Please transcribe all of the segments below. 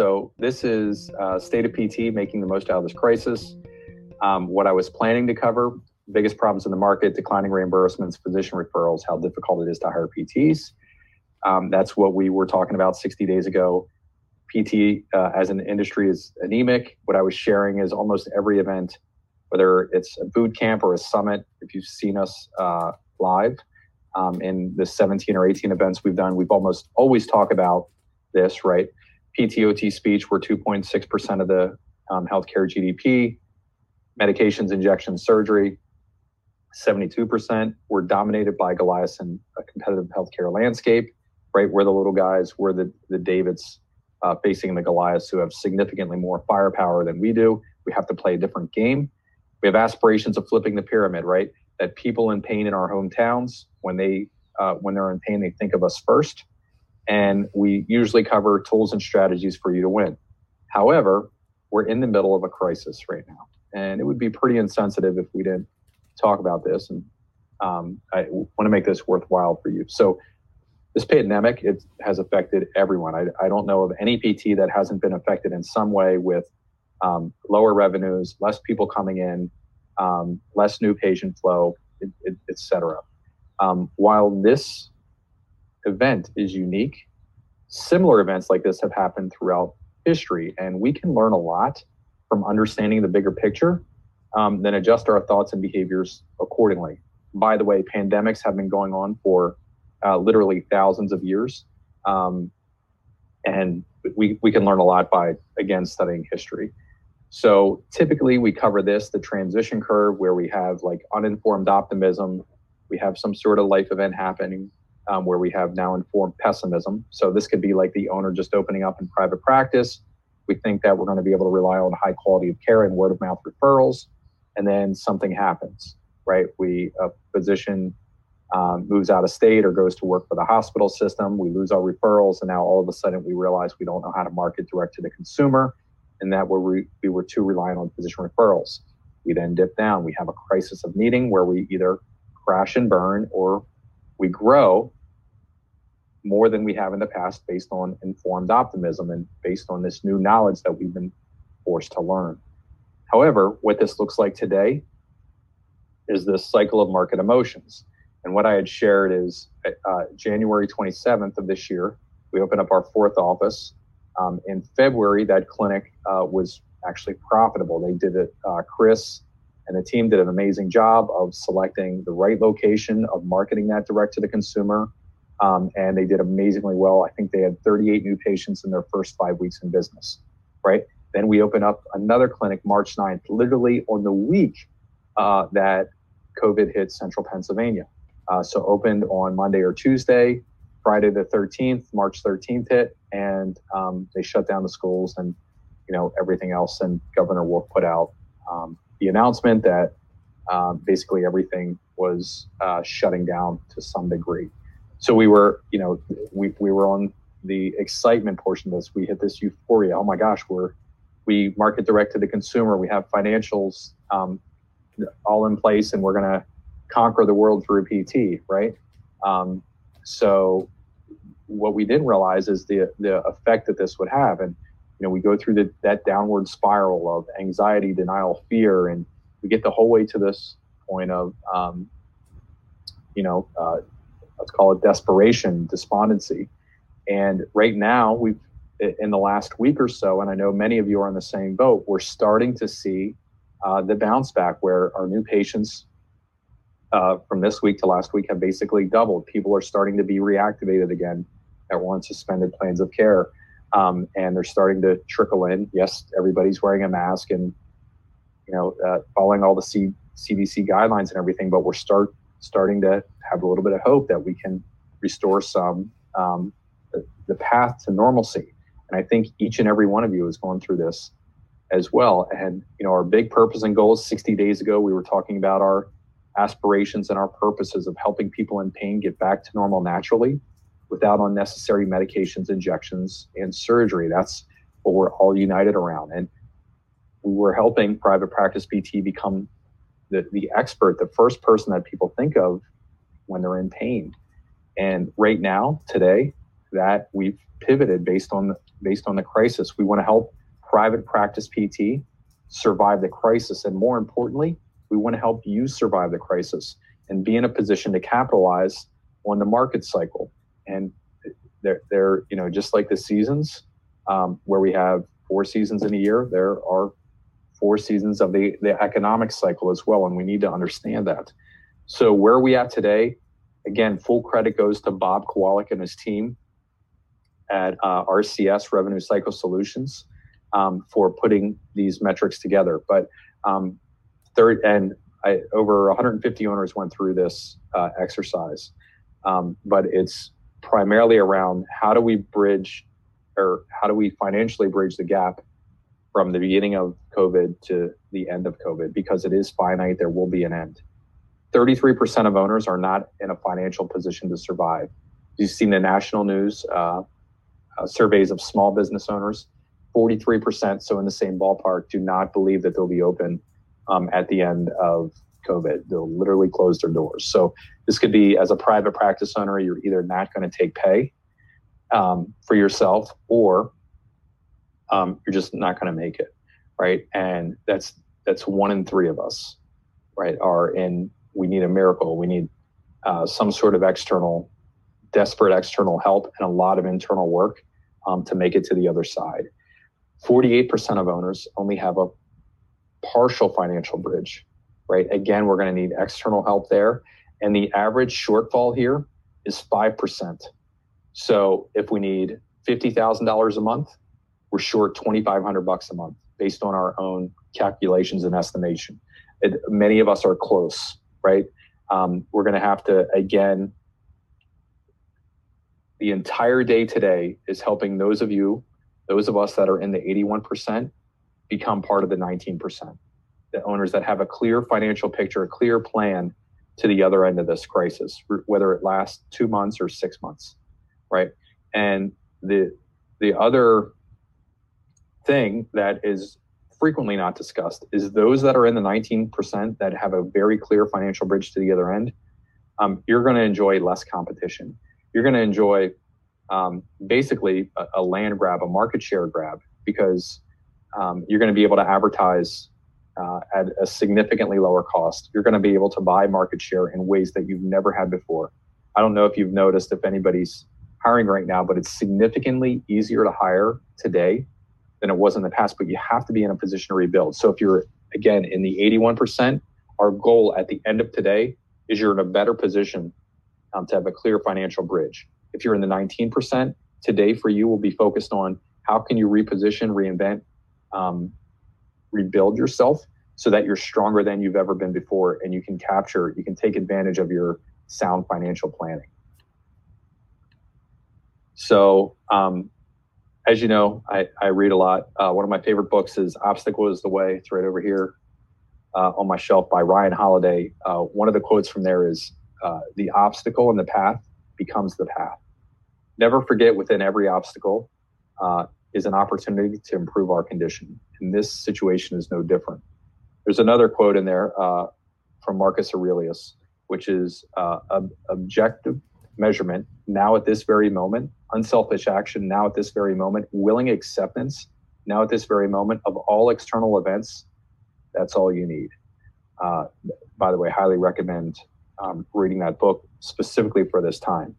So this is uh, state of PT making the most out of this crisis. Um, what I was planning to cover: biggest problems in the market, declining reimbursements, physician referrals, how difficult it is to hire PTs. Um, that's what we were talking about 60 days ago. PT uh, as an industry is anemic. What I was sharing is almost every event, whether it's a boot camp or a summit. If you've seen us uh, live um, in the 17 or 18 events we've done, we've almost always talk about this, right? PTOT speech, we're 2.6% of the um, healthcare GDP. Medications, injections, surgery, 72%. We're dominated by Goliath and a competitive healthcare landscape, right? We're the little guys, we're the, the Davids uh, facing the Goliaths who have significantly more firepower than we do. We have to play a different game. We have aspirations of flipping the pyramid, right? That people in pain in our hometowns, when they uh, when they're in pain, they think of us first and we usually cover tools and strategies for you to win. However, we're in the middle of a crisis right now, and it would be pretty insensitive if we didn't talk about this. And um, I want to make this worthwhile for you. So, this pandemic it has affected everyone. I, I don't know of any PT that hasn't been affected in some way with um, lower revenues, less people coming in, um, less new patient flow, et, cetera. Um, while this event is unique. Similar events like this have happened throughout history, and we can learn a lot from understanding the bigger picture, um, then adjust our thoughts and behaviors accordingly. By the way, pandemics have been going on for uh, literally thousands of years, um, and we, we can learn a lot by, again, studying history. So typically we cover this, the transition curve, where we have like uninformed optimism, we have some sort of life event happening, um, where we have now informed pessimism. So this could be like the owner just opening up in private practice. We think that we're going to be able to rely on high quality of care and word of mouth referrals, and then something happens, right? We a physician um, moves out of state or goes to work for the hospital system. We lose our referrals, and now all of a sudden we realize we don't know how to market direct to the consumer, and that we're we were too reliant on physician referrals. We then dip down. We have a crisis of needing where we either crash and burn or we grow more than we have in the past based on informed optimism and based on this new knowledge that we've been forced to learn. However, what this looks like today is this cycle of market emotions. And what I had shared is uh, January 27th of this year, we opened up our fourth office. Um, in February, that clinic uh, was actually profitable. They did it, uh, Chris and the team did an amazing job of selecting the right location, of marketing that direct to the consumer, um, and they did amazingly well. I think they had 38 new patients in their first five weeks in business, right? Then we open up another clinic March 9th, literally on the week uh, that COVID hit central Pennsylvania. Uh, so opened on Monday or Tuesday, Friday the 13th, March 13th hit, and um, they shut down the schools and you know everything else. And Governor Wolf put out um, the announcement that um, basically everything was uh, shutting down to some degree so we were, you know, we, we were on the excitement portion of this. We hit this euphoria. Oh my gosh, we're we market direct to the consumer. We have financials um, all in place, and we're going to conquer the world through PT, right? Um, so what we didn't realize is the the effect that this would have, and you know, we go through the, that downward spiral of anxiety, denial, fear, and we get the whole way to this point of, um, you know, uh, let's call it desperation, despondency. And right now, we've in the last week or so, and I know many of you are in the same boat. We're starting to see uh, the bounce back where our new patients uh, from this week to last week have basically doubled. People are starting to be reactivated again that were on suspended plans of care. Um, and they're starting to trickle in. Yes, everybody's wearing a mask and you know uh, following all the C- CDC guidelines and everything, but we're start starting to have a little bit of hope that we can restore some um, the, the path to normalcy. And I think each and every one of you is going through this as well. And you know, our big purpose and goals. 60 days ago, we were talking about our aspirations and our purposes of helping people in pain get back to normal naturally without unnecessary medications, injections, and surgery. That's what we're all united around. And we were helping private practice PT become the, the expert, the first person that people think of when they're in pain. And right now, today, that we've pivoted based on based on the crisis. We want to help private practice PT survive the crisis. And more importantly, we want to help you survive the crisis and be in a position to capitalize on the market cycle. And they're, they're you know, just like the seasons um, where we have four seasons in a year, there are four seasons of the, the economic cycle as well. And we need to understand that. So where are we at today? Again, full credit goes to Bob Kowalik and his team at uh, RCS Revenue Cycle Solutions um, for putting these metrics together. But um, third, and I, over 150 owners went through this uh, exercise. Um, but it's primarily around how do we bridge or how do we financially bridge the gap from the beginning of COVID to the end of COVID because it is finite, there will be an end. 33% of owners are not in a financial position to survive. You've seen the national news uh, uh, surveys of small business owners. 43%, so in the same ballpark, do not believe that they'll be open um, at the end of COVID. They'll literally close their doors. So this could be as a private practice owner, you're either not going to take pay um, for yourself or um, you're just not going to make it, right? And that's that's one in three of us, right? Are in we need a miracle. We need uh, some sort of external, desperate external help and a lot of internal work um, to make it to the other side. 48% of owners only have a partial financial bridge, right? Again, we're going to need external help there. And the average shortfall here is 5%. So if we need $50,000 a month, we're short 2,500 bucks a month based on our own calculations and estimation. It, many of us are close, right? Um, we're going to have to, again, the entire day today is helping those of you, those of us that are in the 81%, become part of the 19%. The owners that have a clear financial picture, a clear plan to the other end of this crisis, whether it lasts two months or six months, right? And the the other thing that is frequently not discussed is those that are in the 19% that have a very clear financial bridge to the other end, um, you're going to enjoy less competition. You're going to enjoy um, basically a, a, land grab, a market share grab, because um, you're going to be able to advertise uh, at a significantly lower cost. You're going to be able to buy market share in ways that you've never had before. I don't know if you've noticed if anybody's hiring right now, but it's significantly easier to hire today than it was in the past, but you have to be in a position to rebuild. So if you're, again, in the 81%, our goal at the end of today is you're in a better position um, to have a clear financial bridge. If you're in the 19%, today for you will be focused on how can you reposition, reinvent, um, rebuild yourself so that you're stronger than you've ever been before and you can capture, you can take advantage of your sound financial planning. So, um, as you know, I, I read a lot. Uh, one of my favorite books is Obstacle is the Way. It's right over here uh, on my shelf by Ryan Holiday. Uh, one of the quotes from there is uh, The obstacle and the path becomes the path. Never forget within every obstacle uh, is an opportunity to improve our condition. And this situation is no different. There's another quote in there uh, from Marcus Aurelius, which is ob- objective measurement now at this very moment, unselfish action now at this very moment, willing acceptance now at this very moment of all external events. That's all you need. Uh, by the way, highly recommend um, reading that book specifically for this time.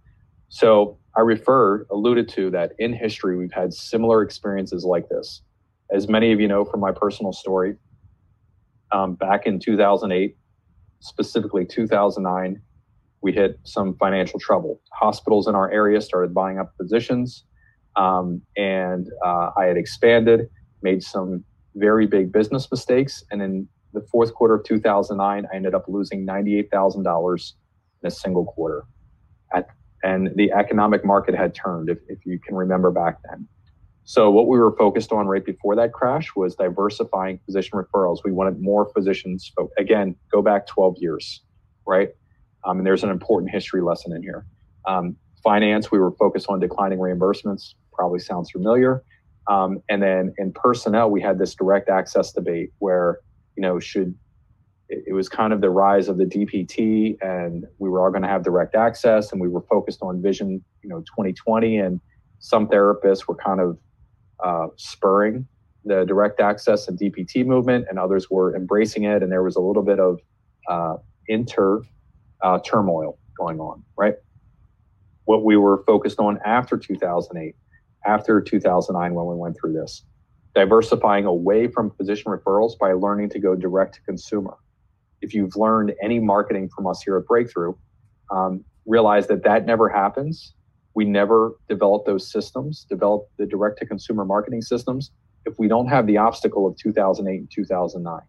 So I referred, alluded to that in history, we've had similar experiences like this. As many of you know from my personal story, um, back in 2008, specifically 2009, we hit some financial trouble. Hospitals in our area started buying up physicians, um, and uh, I had expanded, made some very big business mistakes, and in the fourth quarter of 2009, I ended up losing $98,000 in a single quarter. At, and the economic market had turned, if, if you can remember back then. So what we were focused on right before that crash was diversifying physician referrals. We wanted more physicians. Again, go back 12 years, right? Um, and there's an important history lesson in here. Um, finance, we were focused on declining reimbursements, probably sounds familiar. Um, and then in personnel, we had this direct access debate where, you know, should it, it was kind of the rise of the DPT and we were all going to have direct access and we were focused on vision, you know, 2020 and some therapists were kind of uh, spurring the direct access and DPT movement, and others were embracing it. And there was a little bit of uh, inter uh, turmoil going on, right? What we were focused on after 2008, after 2009, when we went through this, diversifying away from physician referrals by learning to go direct to consumer. If you've learned any marketing from us here at Breakthrough, um, realize that that never happens. We never develop those systems, develop the direct to consumer marketing systems if we don't have the obstacle of 2008 and 2009.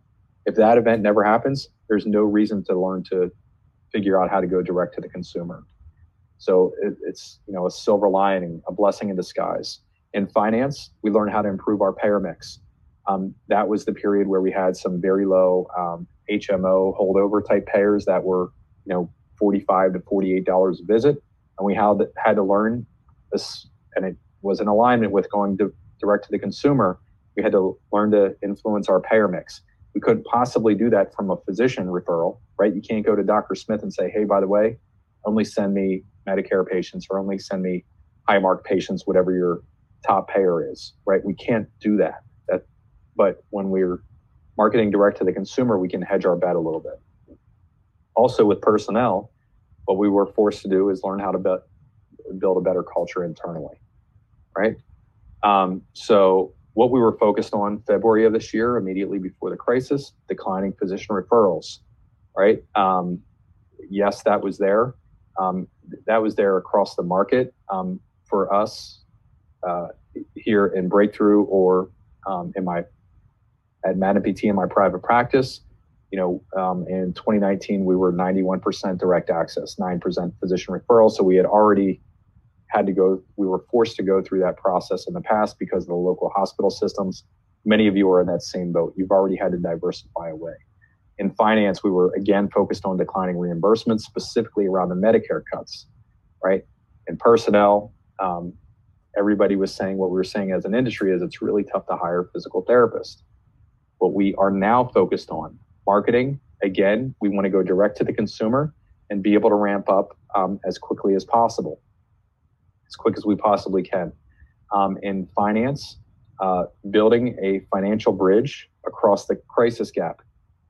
If that event never happens, there's no reason to learn to figure out how to go direct to the consumer. So it, it's you know a silver lining, a blessing in disguise. In finance, we learned how to improve our payer mix. Um, that was the period where we had some very low um, HMO holdover type payers that were you know 45 to 48 dollars a visit, and we had had to learn this, and it was in alignment with going to direct to the consumer. We had to learn to influence our payer mix. We couldn't possibly do that from a physician referral, right? You can't go to Dr. Smith and say, hey, by the way, only send me Medicare patients or only send me Highmark patients, whatever your top payer is, right? We can't do that. That, but when we're marketing direct to the consumer, we can hedge our bet a little bit. Also, with personnel, what we were forced to do is learn how to be, build a better culture internally, right? Um, so what we were focused on February of this year, immediately before the crisis, declining physician referrals, right? Um, yes, that was there. Um, that was there across the market um, for us uh, here in Breakthrough or um, in my at PT in my private practice. You know, um, in 2019 we were 91% direct access, 9% physician referral. So we had already had to go, we were forced to go through that process in the past because of the local hospital systems. Many of you are in that same boat. You've already had to diversify away. In finance, we were again focused on declining reimbursements, specifically around the Medicare cuts, right? In personnel, um, everybody was saying what we were saying as an industry is it's really tough to hire physical therapists. What we are now focused on marketing, again, we want to go direct to the consumer and be able to ramp up um, as quickly as possible as quick as we possibly can. Um, in finance, uh, building a financial bridge across the crisis gap.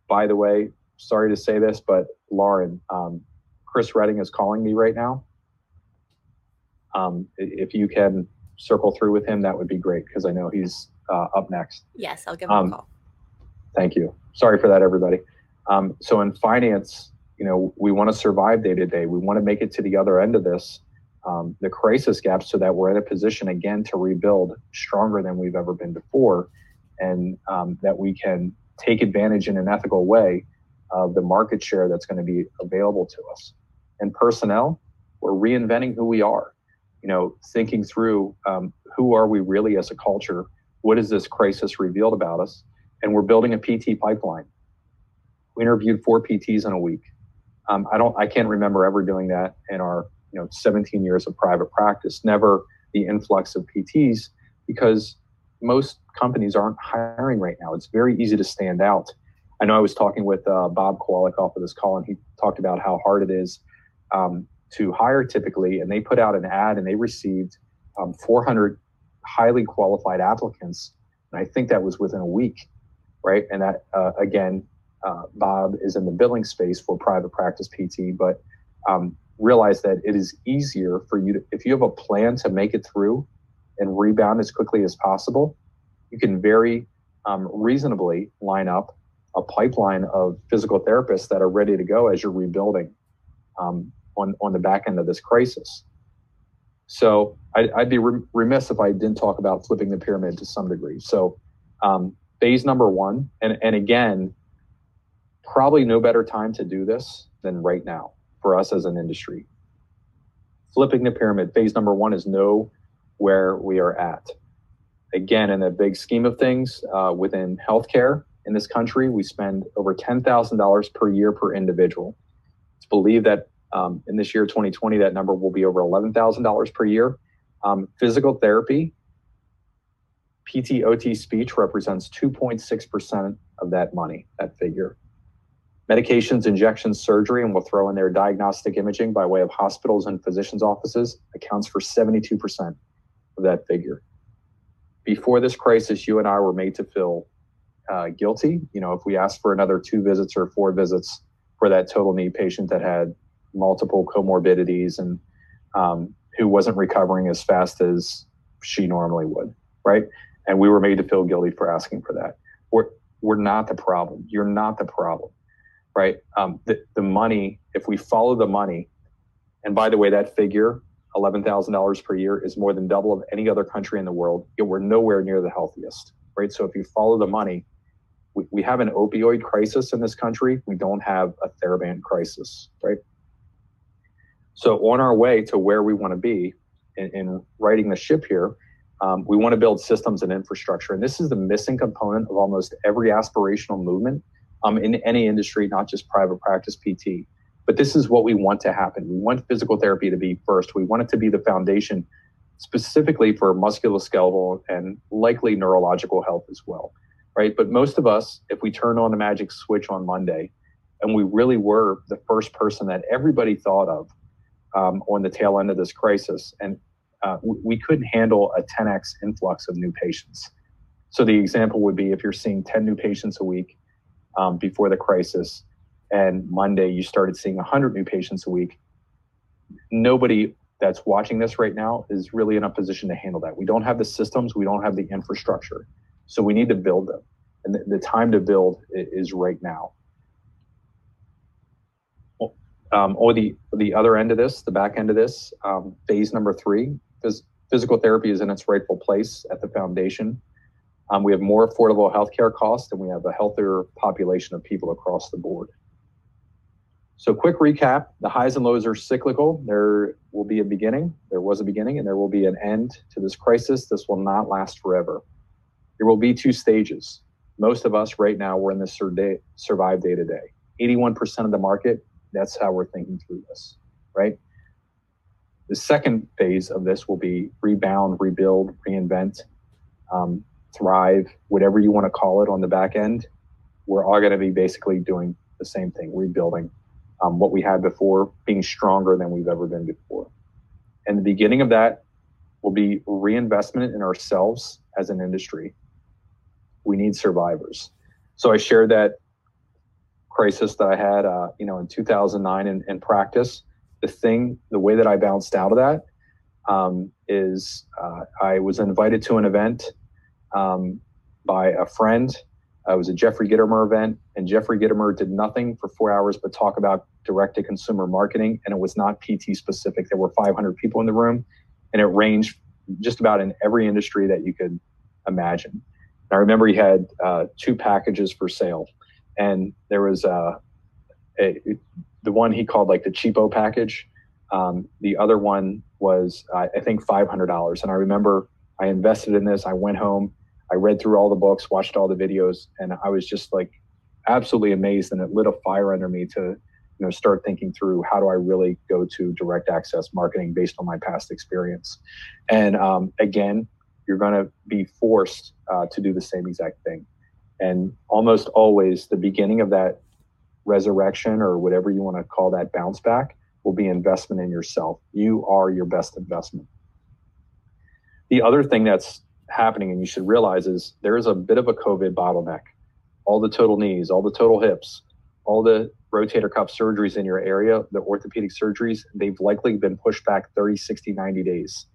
By the way, sorry to say this, but Lauren, um, Chris Reading is calling me right now. Um, if you can circle through with him, that would be great because I know he's uh, up next. Yes, I'll give him a um, call. Thank you. Sorry for that, everybody. Um, so in finance, you know, we want to survive day to day. We want to make it to the other end of this um, the crisis gap so that we're in a position again to rebuild stronger than we've ever been before. And um, that we can take advantage in an ethical way of the market share that's going to be available to us. And personnel we're reinventing who we are. You know thinking through um, who are we really as a culture? What has this crisis revealed about us? And we're building a pt pipeline. We interviewed four pts in a week. Um, i don't i can't remember ever doing that in our you know 17 years of private practice never the influx of pts because most companies aren't hiring right now. It's very easy to stand out. I know i was talking with uh, bob kowalik off of this call and he talked about how hard it is um, to hire typically and they put out an ad and they received um, 400 highly qualified applicants and i think that was within a week right? And that uh, again uh, bob is in the billing space for private practice pt but um, realize that it is easier for you to, if you have a plan to make it through and rebound as quickly as possible, you can very um, reasonably line up a pipeline of physical therapists that are ready to go as you're rebuilding um, on, on the back end of this crisis. So I, would be remiss if I didn't talk about flipping the pyramid to some degree. So um, phase number one, and, and again, probably no better time to do this than right now for us as an industry. Flipping the pyramid, phase number one is know where we are at. Again, in the big scheme of things, uh, within healthcare in this country, we spend over $10,000 per year per individual. It's believed that um, in this year, 2020, that number will be over $11,000 per year. Um, physical therapy, PTOT speech represents 2.6% of that money, that figure. Medications, injections, surgery, and we'll throw in there diagnostic imaging by way of hospitals and physicians' offices accounts for 72% of that figure. before this crisis, you and I were made to feel uh, guilty. You know, if we asked for another two visits or four visits for that total knee patient that had multiple comorbidities and um, who wasn't recovering as fast as she normally would, right? And we were made to feel guilty for asking for that. We're, we're not the problem. You're not the problem, right? Um, the, the money, if we follow the money, and by the way, that figure, $11,000 per year, is more than double of any other country in the world. Yet we're nowhere near the healthiest, right? So if you follow the money, we, we have an opioid crisis in this country. We don't have a TheraBand crisis, right? So on our way to where we want to be in, in righting the ship here, um, we want to build systems and infrastructure. And this is the missing component of almost every aspirational movement um, in any industry, not just private practice PT. But this is what we want to happen. We want physical therapy to be first. We want it to be the foundation specifically for musculoskeletal and likely neurological health as well, right? But most of us, if we turn on the magic switch on Monday, and we really were the first person that everybody thought of um, on the tail end of this crisis, and uh, we couldn't handle a 10x influx of new patients. So the example would be if you're seeing 10 new patients a week um, before the crisis, and Monday you started seeing 100 new patients a week, nobody that's watching this right now is really in a position to handle that. We don't have the systems, we don't have the infrastructure. So we need to build them. And the, the time to build is right now. Um, or the the other end of this, the back end of this, um, phase number three, physical therapy is in its rightful place at the foundation. Um, we have more affordable healthcare costs, and we have a healthier population of people across the board. So, quick recap: the highs and lows are cyclical. There will be a beginning. There was a beginning, and there will be an end to this crisis. This will not last forever. There will be two stages. Most of us right now we're in this survive day to day. 81% of the market that's how we're thinking through this, right? The second phase of this will be rebound, rebuild, reinvent, um, thrive, whatever you want to call it on the back end. We're all going to be basically doing the same thing, rebuilding um, what we had before, being stronger than we've ever been before. And the beginning of that will be reinvestment in ourselves as an industry. We need survivors. So I shared that crisis that I had, uh, you know, in 2009 in, in, practice. The thing, the way that I bounced out of that um, is uh, I was invited to an event um, by a friend. Uh, it was a Jeffrey Gitomer event, and Jeffrey Gitomer did nothing for four hours but talk about direct to consumer marketing, and it was not PT specific. There were 500 people in the room, and it ranged just about in every industry that you could imagine. And I remember he had uh, two packages for sale and there was uh, a, the one he called like the cheapo package. Um, the other one was uh, I think five hundred dollars, and I remember I invested in this. I went home, I read through all the books, watched all the videos, and I was just like absolutely amazed, and it lit a fire under me to you know start thinking through how do I really go to direct access marketing based on my past experience. And um, again, you're going to be forced uh, to do the same exact thing. And almost always, the beginning of that resurrection or whatever you want to call that bounce back will be investment in yourself. You are your best investment. The other thing that's happening, and you should realize, is there is a bit of a COVID bottleneck. All the total knees, all the total hips, all the rotator cuff surgeries in your area, the orthopedic surgeries, they've likely been pushed back 30, 60, 90 days.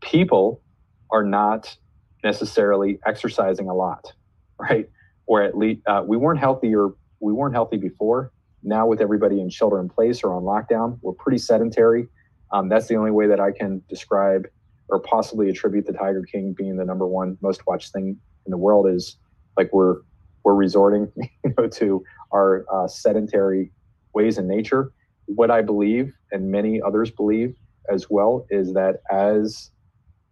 People are not necessarily exercising a lot, right? or at least uh, we weren't healthy or we weren't healthy before. Now with everybody in shelter in place or on lockdown, we're pretty sedentary. Um, that's the only way that I can describe or possibly attribute the Tiger King being the number one most watched thing in the world is like we're we're resorting you know, to our uh, sedentary ways in nature. What I believe, and many others believe as well, is that as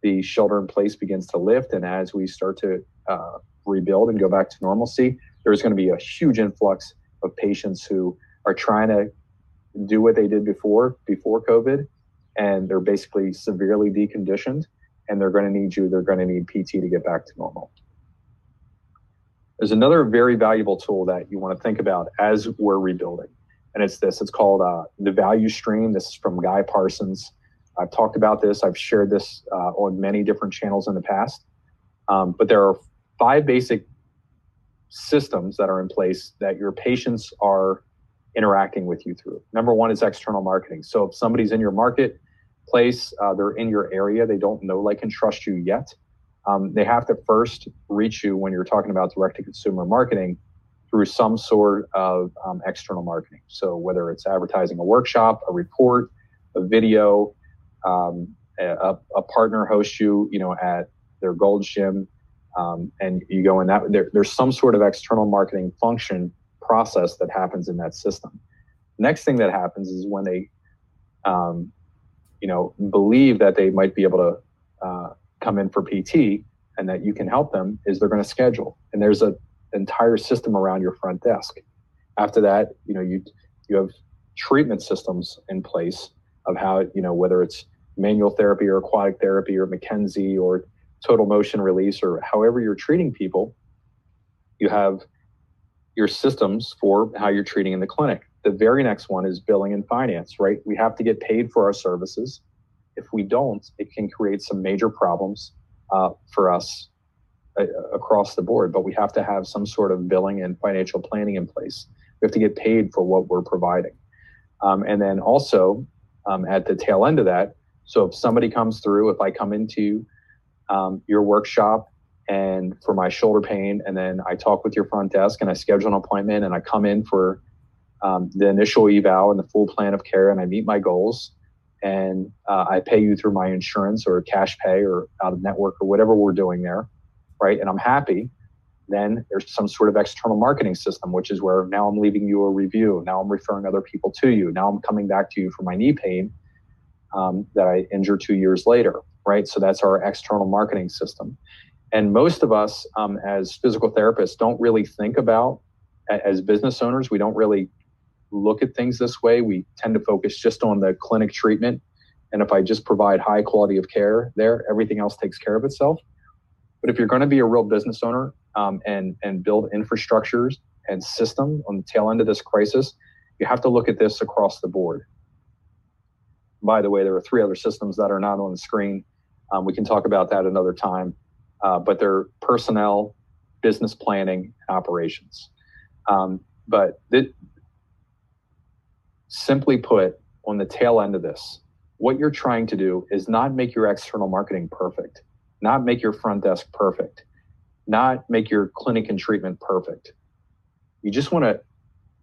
the shelter in place begins to lift and as we start to uh, rebuild and go back to normalcy, there's going to be a huge influx of patients who are trying to do what they did before before COVID, and they're basically severely deconditioned, and they're going to need you. They're going to need PT to get back to normal. There's another very valuable tool that you want to think about as we're rebuilding, and it's this. It's called uh, the value stream. This is from Guy Parsons. I've talked about this. I've shared this uh, on many different channels in the past. Um, but there are five basic systems that are in place that your patients are interacting with you through. Number one is external marketing. So if somebody's in your marketplace, uh, they're in your area, they don't know, like, and trust you yet. Um, they have to first reach you when you're talking about direct to consumer marketing through some sort of um, external marketing. So whether it's advertising a workshop, a report, a video, um, a, a, partner hosts you, you know, at their Gold Gym, um, and you go in that. There, there's some sort of external marketing function process that happens in that system. Next thing that happens is when they, um, you know, believe that they might be able to uh, come in for PT and that you can help them, is they're going to schedule. And there's a entire system around your front desk. After that, you know, you you have treatment systems in place of how you know whether it's manual therapy or aquatic therapy or McKenzie or total motion release or however you're treating people. You have your systems for how you're treating in the clinic. The very next one is billing and finance, right? We have to get paid for our services. If we don't, it can create some major problems uh, for us uh, across the board, but we have to have some sort of billing and financial planning in place. We have to get paid for what we're providing. Um, and then also um, at the tail end of that, so if somebody comes through, if I come into um, your workshop and for my shoulder pain, and then I talk with your front desk and I schedule an appointment and I come in for um, the initial eval and the full plan of care and I meet my goals and uh, I pay you through my insurance or cash pay or out of network or whatever we're doing there right? And I'm happy. Then there's some sort of external marketing system, which is where now I'm leaving you a review. Now I'm referring other people to you. Now I'm coming back to you for my knee pain um, that I injured two years later, right? So that's our external marketing system. And most of us, um, as physical therapists, don't really think about, as business owners, we don't really look at things this way. We tend to focus just on the clinic treatment. And if I just provide high quality of care there, everything else takes care of itself. But if you're going to be a real business owner um, and and build infrastructures and system on the tail end of this crisis, you have to look at this across the board. By the way, there are three other systems that are not on the screen. Um, we can talk about that another time, uh, but they're personnel, business planning, and operations. Um, but th- simply put, on the tail end of this, what you're trying to do is not make your external marketing perfect not make your front desk perfect, not make your clinic and treatment perfect. You just want to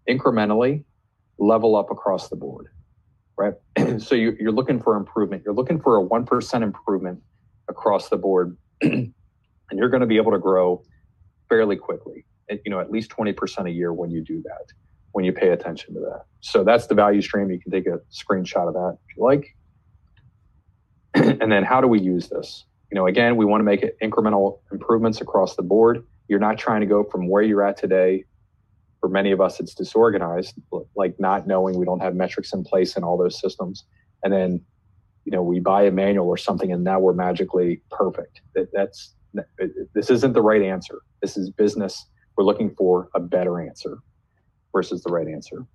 incrementally level up across the board, right? so you, are looking for improvement. You're looking for a 1% improvement across the board, and you're going to be able to grow fairly quickly, you know, at least 20% a year when you do that, when you pay attention to that. So that's the value stream. You can take a screenshot of that if you like. and then how do we use this? you know, again, we want to make it incremental improvements across the board. You're not trying to go from where you're at today. For many of us, it's disorganized, like not knowing we don't have metrics in place in all those systems. And then, you know, we buy a manual or something and now we're magically perfect. That, that's this isn't the right answer. This is business. We're looking for a better answer versus the right answer.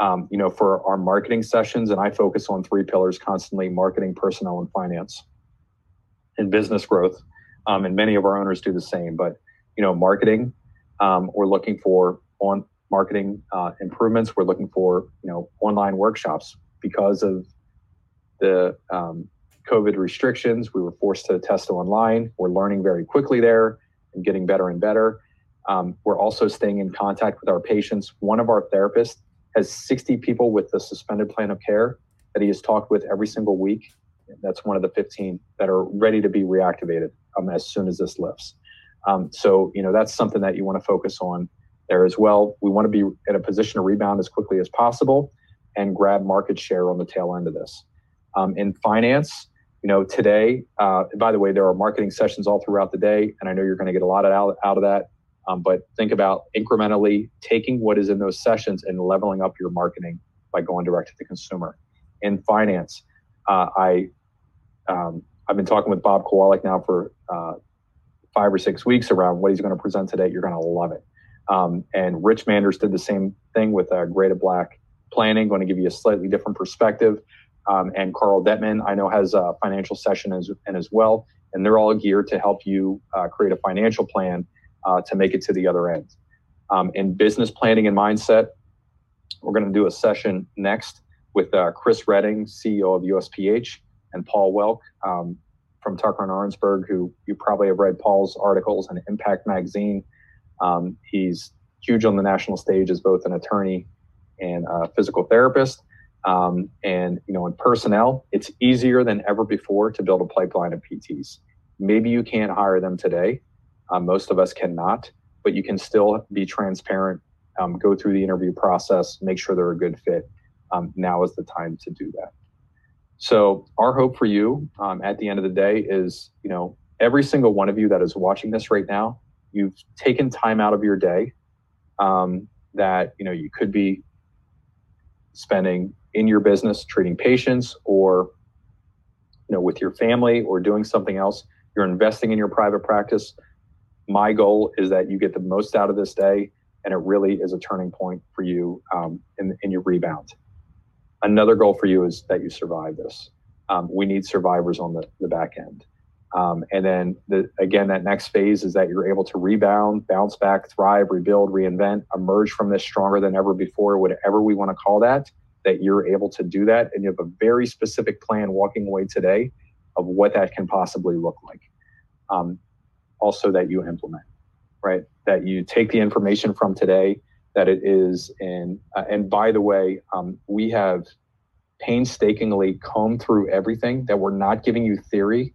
Um, you know, for our marketing sessions, and I focus on three pillars constantly marketing, personnel, and finance and business growth. Um, and many of our owners do the same. But you know, marketing, um, we're looking for on marketing uh, improvements. We're looking for you know online workshops because of the um, COVID restrictions. We were forced to test online. We're learning very quickly there and getting better and better. Um, we're also staying in contact with our patients. One of our therapists has 60 people with the suspended plan of care that he has talked with every single week that's one of the 15 that are ready to be reactivated um, as soon as this lifts. Um, so, you know, that's something that you want to focus on there as well. We want to be in a position to rebound as quickly as possible and grab market share on the tail end of this. Um, in finance, you know, today, uh, by the way, there are marketing sessions all throughout the day, and I know you're going to get a lot out, out of that. Um, but think about incrementally taking what is in those sessions and leveling up your marketing by going direct to the consumer. In finance, uh, I um, I've been talking with Bob Kowalik now for uh, five or six weeks around what he's going to present today. You're going to love it. Um, and Rich Manders did the same thing with uh, Greater Black Planning, going to give you a slightly different perspective. Um, and Carl Detman, I know, has a financial session as, and as well. and they're all geared to help you uh, create a financial plan uh, to make it to the other end. Um, in business planning and mindset, we're going to do a session next with uh, Chris Reading, CEO of USPH, and Paul Welk um, from Tucker and Arensberg, who you probably have read Paul's articles in Impact Magazine. Um, he's huge on the national stage as both an attorney and a physical therapist. Um, and you know, in personnel, it's easier than ever before to build a pipeline of PTs. Maybe you can't hire them today. Uh, most of us cannot, but you can still be transparent, um, go through the interview process, make sure they're a good fit. Um, now is the time to do that. So our hope for you um, at the end of the day is, you know, every single one of you that is watching this right now, you've taken time out of your day um, that you know you could be spending in your business treating patients or you know with your family or doing something else you're investing in your private practice my goal is that you get the most out of this day and it really is a turning point for you um, in, in your rebound. Another goal for you is that you survive this. Um, we need survivors on the, the back end. Um, and then the, again, that next phase is that you're able to rebound, bounce back, thrive, rebuild, reinvent, emerge from this stronger than ever before, whatever we want to call that, that you're able to do that. And you have a very specific plan walking away today of what that can possibly look like. Um, also, that you implement, right? That you take the information from today, that it is in, uh, and by the way, um, we have painstakingly combed through everything that we're not giving you theory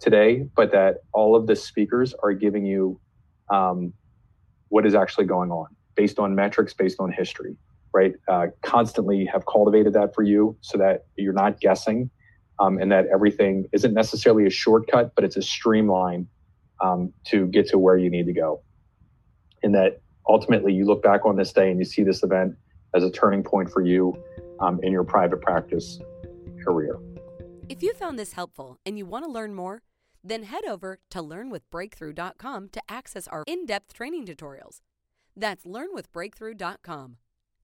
today, but that all of the speakers are giving you um, what is actually going on based on metrics, based on history, right? Uh, constantly have cultivated that for you so that you're not guessing um, and that everything isn't necessarily a shortcut, but it's a streamline um, to get to where you need to go. And that ultimately you look back on this day and you see this event as a turning point for you um, in your private practice career. If you found this helpful and you want to learn more, then head over to learnwithbreakthrough.com to access our in depth training tutorials. That's learnwithbreakthrough.com.